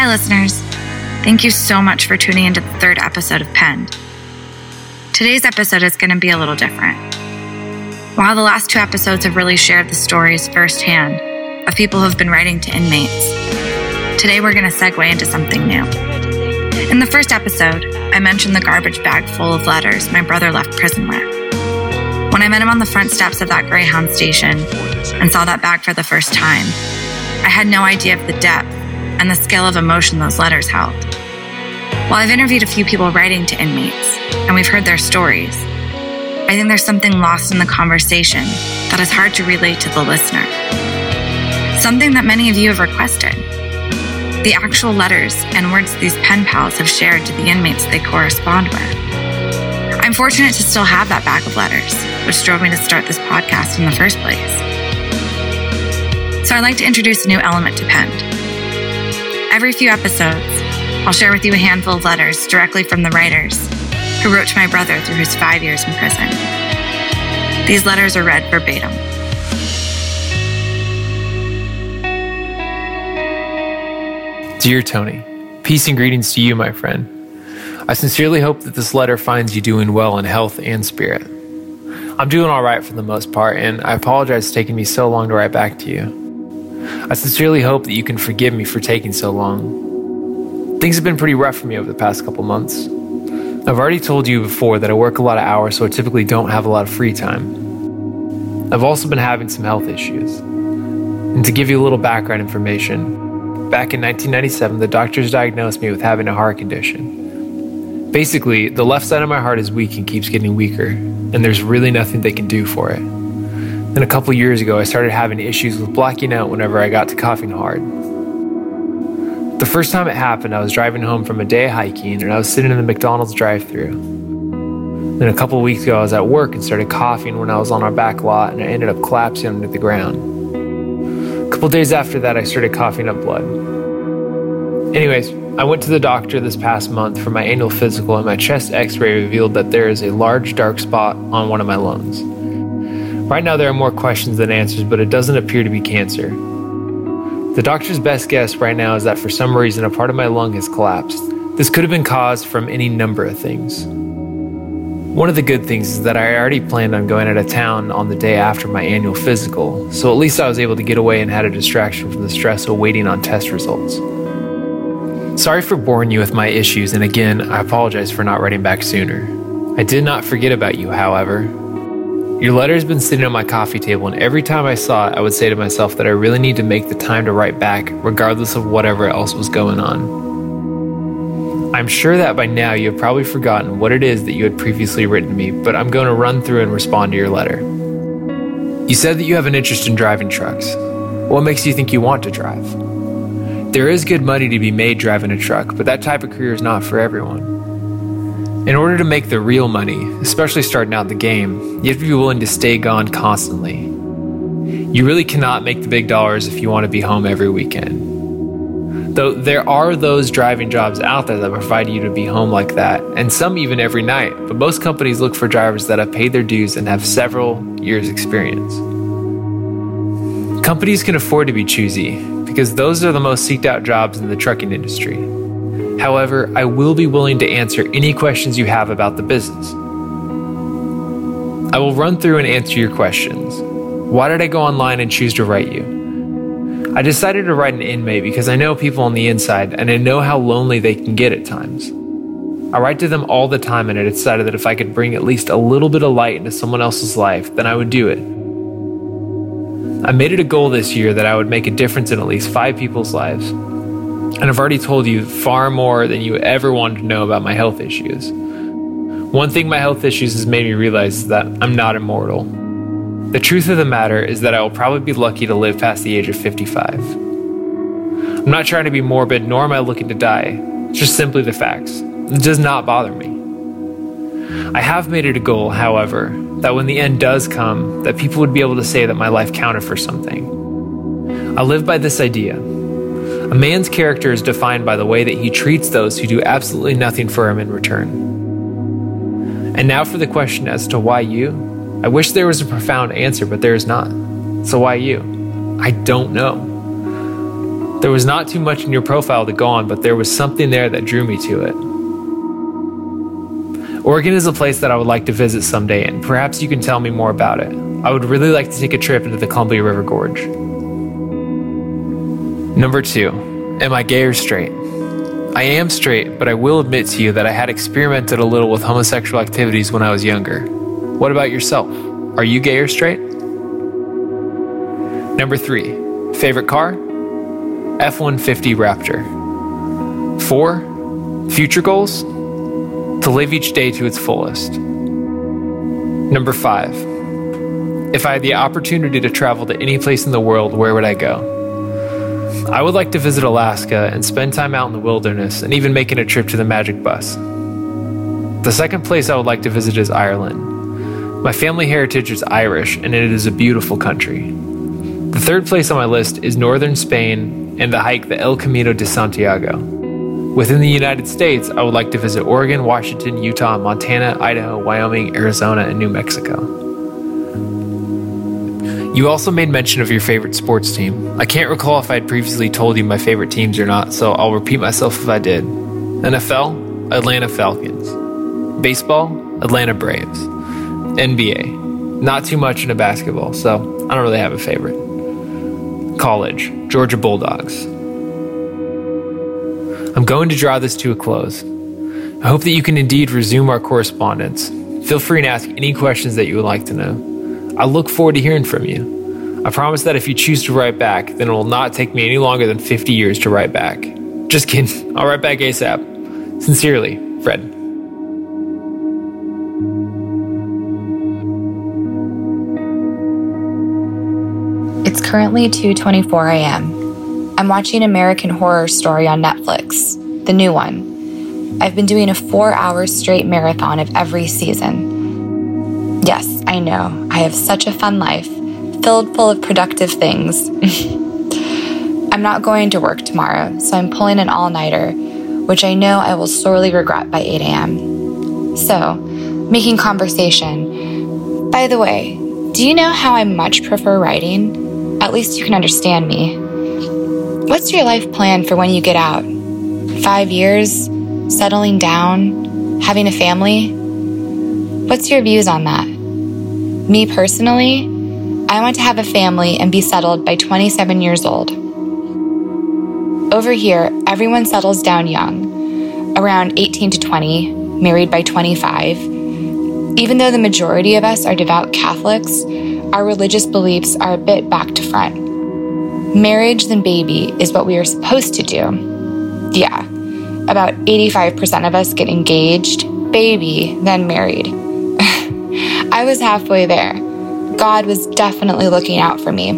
Hi, listeners. Thank you so much for tuning into the third episode of Penned. Today's episode is going to be a little different. While the last two episodes have really shared the stories firsthand of people who have been writing to inmates, today we're going to segue into something new. In the first episode, I mentioned the garbage bag full of letters my brother left prison with. When I met him on the front steps of that Greyhound station and saw that bag for the first time, I had no idea of the depth and the scale of emotion those letters held. While I've interviewed a few people writing to inmates, and we've heard their stories, I think there's something lost in the conversation that is hard to relate to the listener. Something that many of you have requested. The actual letters and words these pen pals have shared to the inmates they correspond with. I'm fortunate to still have that bag of letters, which drove me to start this podcast in the first place. So I'd like to introduce a new element to Penned. Every few episodes, I'll share with you a handful of letters directly from the writers who wrote to my brother through his five years in prison. These letters are read verbatim. Dear Tony, peace and greetings to you, my friend. I sincerely hope that this letter finds you doing well in health and spirit. I'm doing all right for the most part, and I apologize for taking me so long to write back to you. I sincerely hope that you can forgive me for taking so long. Things have been pretty rough for me over the past couple months. I've already told you before that I work a lot of hours, so I typically don't have a lot of free time. I've also been having some health issues. And to give you a little background information, Back in 1997, the doctors diagnosed me with having a heart condition. Basically, the left side of my heart is weak and keeps getting weaker, and there's really nothing they can do for it. Then a couple years ago, I started having issues with blacking out whenever I got to coughing hard. The first time it happened, I was driving home from a day hiking and I was sitting in the McDonald's drive through. Then a couple weeks ago, I was at work and started coughing when I was on our back lot and I ended up collapsing under the ground. A couple days after that, I started coughing up blood. Anyways, I went to the doctor this past month for my annual physical, and my chest x ray revealed that there is a large dark spot on one of my lungs. Right now, there are more questions than answers, but it doesn't appear to be cancer. The doctor's best guess right now is that for some reason, a part of my lung has collapsed. This could have been caused from any number of things. One of the good things is that I already planned on going out of town on the day after my annual physical, so at least I was able to get away and had a distraction from the stress of waiting on test results. Sorry for boring you with my issues, and again, I apologize for not writing back sooner. I did not forget about you, however. Your letter has been sitting on my coffee table, and every time I saw it, I would say to myself that I really need to make the time to write back, regardless of whatever else was going on. I'm sure that by now you have probably forgotten what it is that you had previously written to me, but I'm going to run through and respond to your letter. You said that you have an interest in driving trucks. What makes you think you want to drive? There is good money to be made driving a truck, but that type of career is not for everyone. In order to make the real money, especially starting out the game, you have to be willing to stay gone constantly. You really cannot make the big dollars if you want to be home every weekend. Though there are those driving jobs out there that provide you to be home like that, and some even every night, but most companies look for drivers that have paid their dues and have several years' experience. Companies can afford to be choosy because those are the most seeked out jobs in the trucking industry. However, I will be willing to answer any questions you have about the business. I will run through and answer your questions. Why did I go online and choose to write you? I decided to write an inmate because I know people on the inside and I know how lonely they can get at times. I write to them all the time and I decided that if I could bring at least a little bit of light into someone else's life, then I would do it. I made it a goal this year that I would make a difference in at least five people's lives. And I've already told you far more than you ever wanted to know about my health issues. One thing my health issues has made me realize is that I'm not immortal. The truth of the matter is that I will probably be lucky to live past the age of 55. I'm not trying to be morbid, nor am I looking to die. It's just simply the facts. It does not bother me. I have made it a goal, however, that when the end does come, that people would be able to say that my life counted for something. I live by this idea. A man's character is defined by the way that he treats those who do absolutely nothing for him in return. And now for the question as to why you? I wish there was a profound answer, but there is not. So why you? I don't know. There was not too much in your profile to go on, but there was something there that drew me to it. Oregon is a place that I would like to visit someday, and perhaps you can tell me more about it. I would really like to take a trip into the Columbia River Gorge. Number two, am I gay or straight? I am straight, but I will admit to you that I had experimented a little with homosexual activities when I was younger. What about yourself? Are you gay or straight? Number three, favorite car? F 150 Raptor. Four, future goals? To live each day to its fullest. Number five, if I had the opportunity to travel to any place in the world, where would I go? I would like to visit Alaska and spend time out in the wilderness and even making a trip to the Magic Bus. The second place I would like to visit is Ireland. My family heritage is Irish and it is a beautiful country. The third place on my list is northern Spain and the hike the El Camino de Santiago. Within the United States, I would like to visit Oregon, Washington, Utah, Montana, Idaho, Wyoming, Arizona, and New Mexico. You also made mention of your favorite sports team. I can't recall if I had previously told you my favorite teams or not, so I'll repeat myself if I did. NFL, Atlanta Falcons. Baseball, Atlanta Braves. NBA, not too much into basketball, so I don't really have a favorite. College, Georgia Bulldogs. I'm going to draw this to a close. I hope that you can indeed resume our correspondence. Feel free to ask any questions that you would like to know. I look forward to hearing from you. I promise that if you choose to write back, then it will not take me any longer than 50 years to write back. Just kidding. I'll write back ASAP. Sincerely, Fred. It's currently 2:24 a.m. I'm watching American Horror Story on Netflix, the new one. I've been doing a 4-hour straight marathon of every season. Yes, I know. I have such a fun life, filled full of productive things. I'm not going to work tomorrow, so I'm pulling an all nighter, which I know I will sorely regret by 8 a.m. So, making conversation. By the way, do you know how I much prefer writing? At least you can understand me. What's your life plan for when you get out? Five years? Settling down? Having a family? What's your views on that? Me personally, I want to have a family and be settled by 27 years old. Over here, everyone settles down young, around 18 to 20, married by 25. Even though the majority of us are devout Catholics, our religious beliefs are a bit back to front. Marriage then baby is what we are supposed to do. Yeah, about 85% of us get engaged, baby, then married. I was halfway there. God was definitely looking out for me.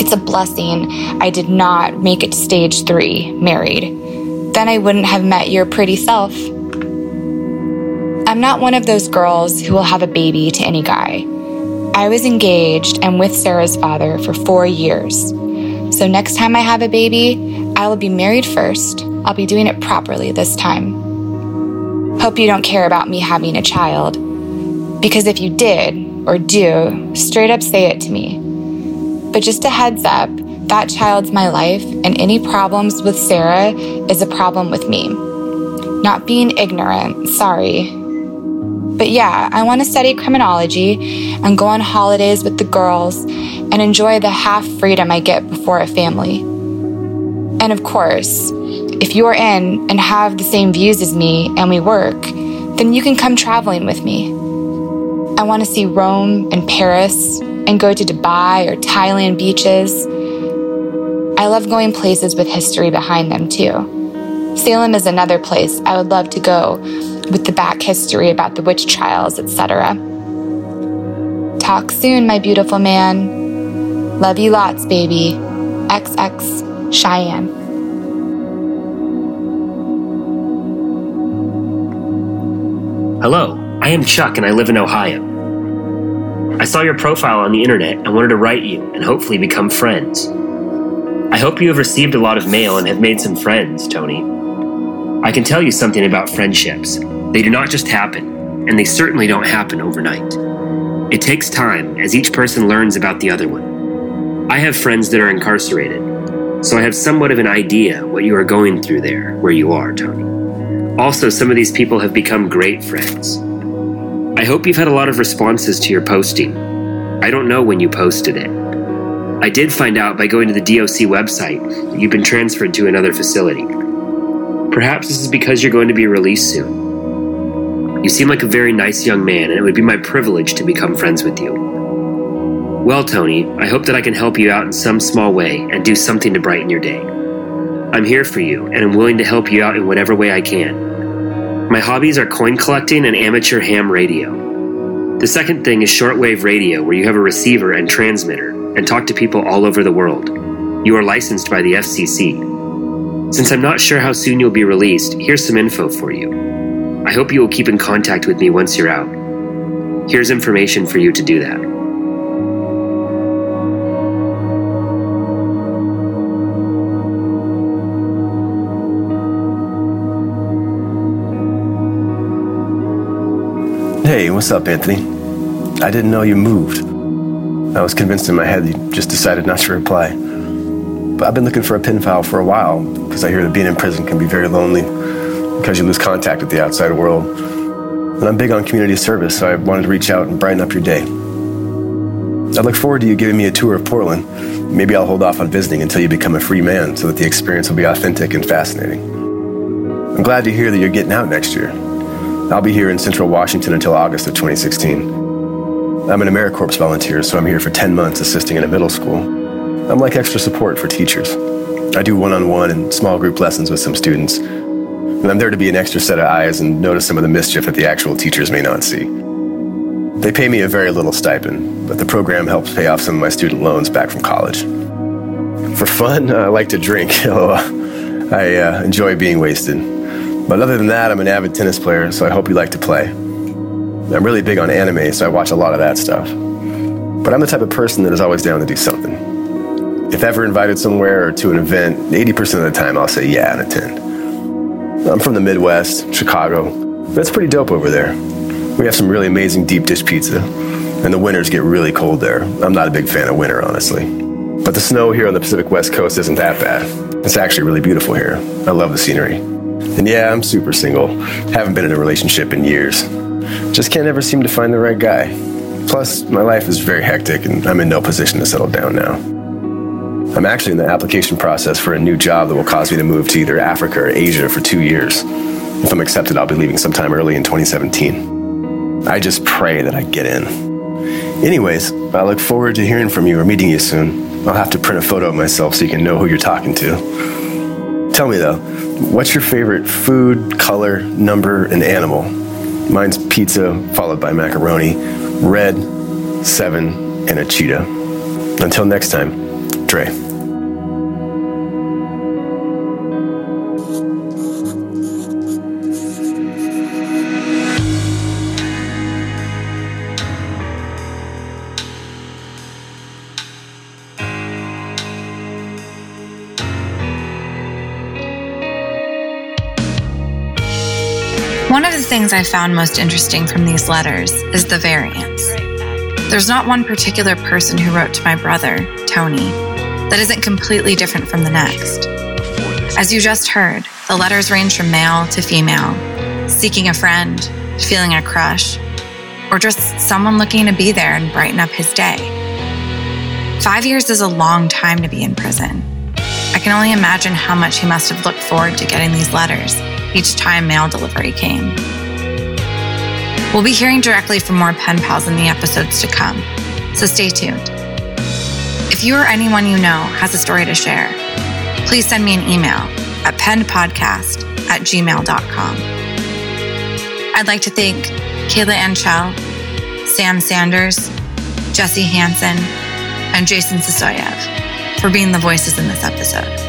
It's a blessing I did not make it to stage three, married. Then I wouldn't have met your pretty self. I'm not one of those girls who will have a baby to any guy. I was engaged and with Sarah's father for four years. So next time I have a baby, I will be married first. I'll be doing it properly this time. Hope you don't care about me having a child. Because if you did or do, straight up say it to me. But just a heads up, that child's my life, and any problems with Sarah is a problem with me. Not being ignorant, sorry. But yeah, I want to study criminology and go on holidays with the girls and enjoy the half freedom I get before a family. And of course, if you're in and have the same views as me and we work, then you can come traveling with me. I want to see Rome and Paris and go to Dubai or Thailand beaches. I love going places with history behind them too. Salem is another place I would love to go with the back history about the witch trials, etc. Talk soon, my beautiful man. Love you lots, baby. XX Cheyenne. Hello. I am Chuck and I live in Ohio. I saw your profile on the internet and wanted to write you and hopefully become friends. I hope you have received a lot of mail and have made some friends, Tony. I can tell you something about friendships. They do not just happen, and they certainly don't happen overnight. It takes time as each person learns about the other one. I have friends that are incarcerated. so I have somewhat of an idea what you are going through there, where you are, Tony. Also, some of these people have become great friends. I hope you've had a lot of responses to your posting. I don't know when you posted it. I did find out by going to the DOC website that you've been transferred to another facility. Perhaps this is because you're going to be released soon. You seem like a very nice young man, and it would be my privilege to become friends with you. Well, Tony, I hope that I can help you out in some small way and do something to brighten your day. I'm here for you, and I'm willing to help you out in whatever way I can. My hobbies are coin collecting and amateur ham radio. The second thing is shortwave radio, where you have a receiver and transmitter and talk to people all over the world. You are licensed by the FCC. Since I'm not sure how soon you'll be released, here's some info for you. I hope you will keep in contact with me once you're out. Here's information for you to do that. Hey, what's up, Anthony? I didn't know you moved. I was convinced in my head you just decided not to reply. But I've been looking for a pen pal for a while because I hear that being in prison can be very lonely because you lose contact with the outside world. And I'm big on community service, so I wanted to reach out and brighten up your day. I look forward to you giving me a tour of Portland. Maybe I'll hold off on visiting until you become a free man so that the experience will be authentic and fascinating. I'm glad to hear that you're getting out next year. I'll be here in Central Washington until August of 2016. I'm an AmeriCorps volunteer, so I'm here for 10 months assisting in a middle school. I'm like extra support for teachers. I do one on one and small group lessons with some students. And I'm there to be an extra set of eyes and notice some of the mischief that the actual teachers may not see. They pay me a very little stipend, but the program helps pay off some of my student loans back from college. For fun, I like to drink. I uh, enjoy being wasted. But other than that, I'm an avid tennis player, so I hope you like to play. I'm really big on anime, so I watch a lot of that stuff. But I'm the type of person that is always down to do something. If ever invited somewhere or to an event, 80% of the time I'll say yeah and attend. I'm from the Midwest, Chicago. That's pretty dope over there. We have some really amazing deep dish pizza, and the winters get really cold there. I'm not a big fan of winter, honestly. But the snow here on the Pacific West Coast isn't that bad. It's actually really beautiful here. I love the scenery. And yeah, I'm super single. Haven't been in a relationship in years. Just can't ever seem to find the right guy. Plus, my life is very hectic and I'm in no position to settle down now. I'm actually in the application process for a new job that will cause me to move to either Africa or Asia for two years. If I'm accepted, I'll be leaving sometime early in 2017. I just pray that I get in. Anyways, I look forward to hearing from you or meeting you soon. I'll have to print a photo of myself so you can know who you're talking to. Tell me though, what's your favorite food, color, number, and animal? Mine's pizza, followed by macaroni, red, seven, and a cheetah. Until next time. Dre. Things I found most interesting from these letters is the variance. There's not one particular person who wrote to my brother, Tony, that isn't completely different from the next. As you just heard, the letters range from male to female, seeking a friend, feeling a crush, or just someone looking to be there and brighten up his day. Five years is a long time to be in prison. I can only imagine how much he must have looked forward to getting these letters each time mail delivery came. We'll be hearing directly from more pen pals in the episodes to come, so stay tuned. If you or anyone you know has a story to share, please send me an email at penpodcast at gmail.com. I'd like to thank Kayla Anchel, Sam Sanders, Jesse Hanson, and Jason Sisoyev for being the voices in this episode.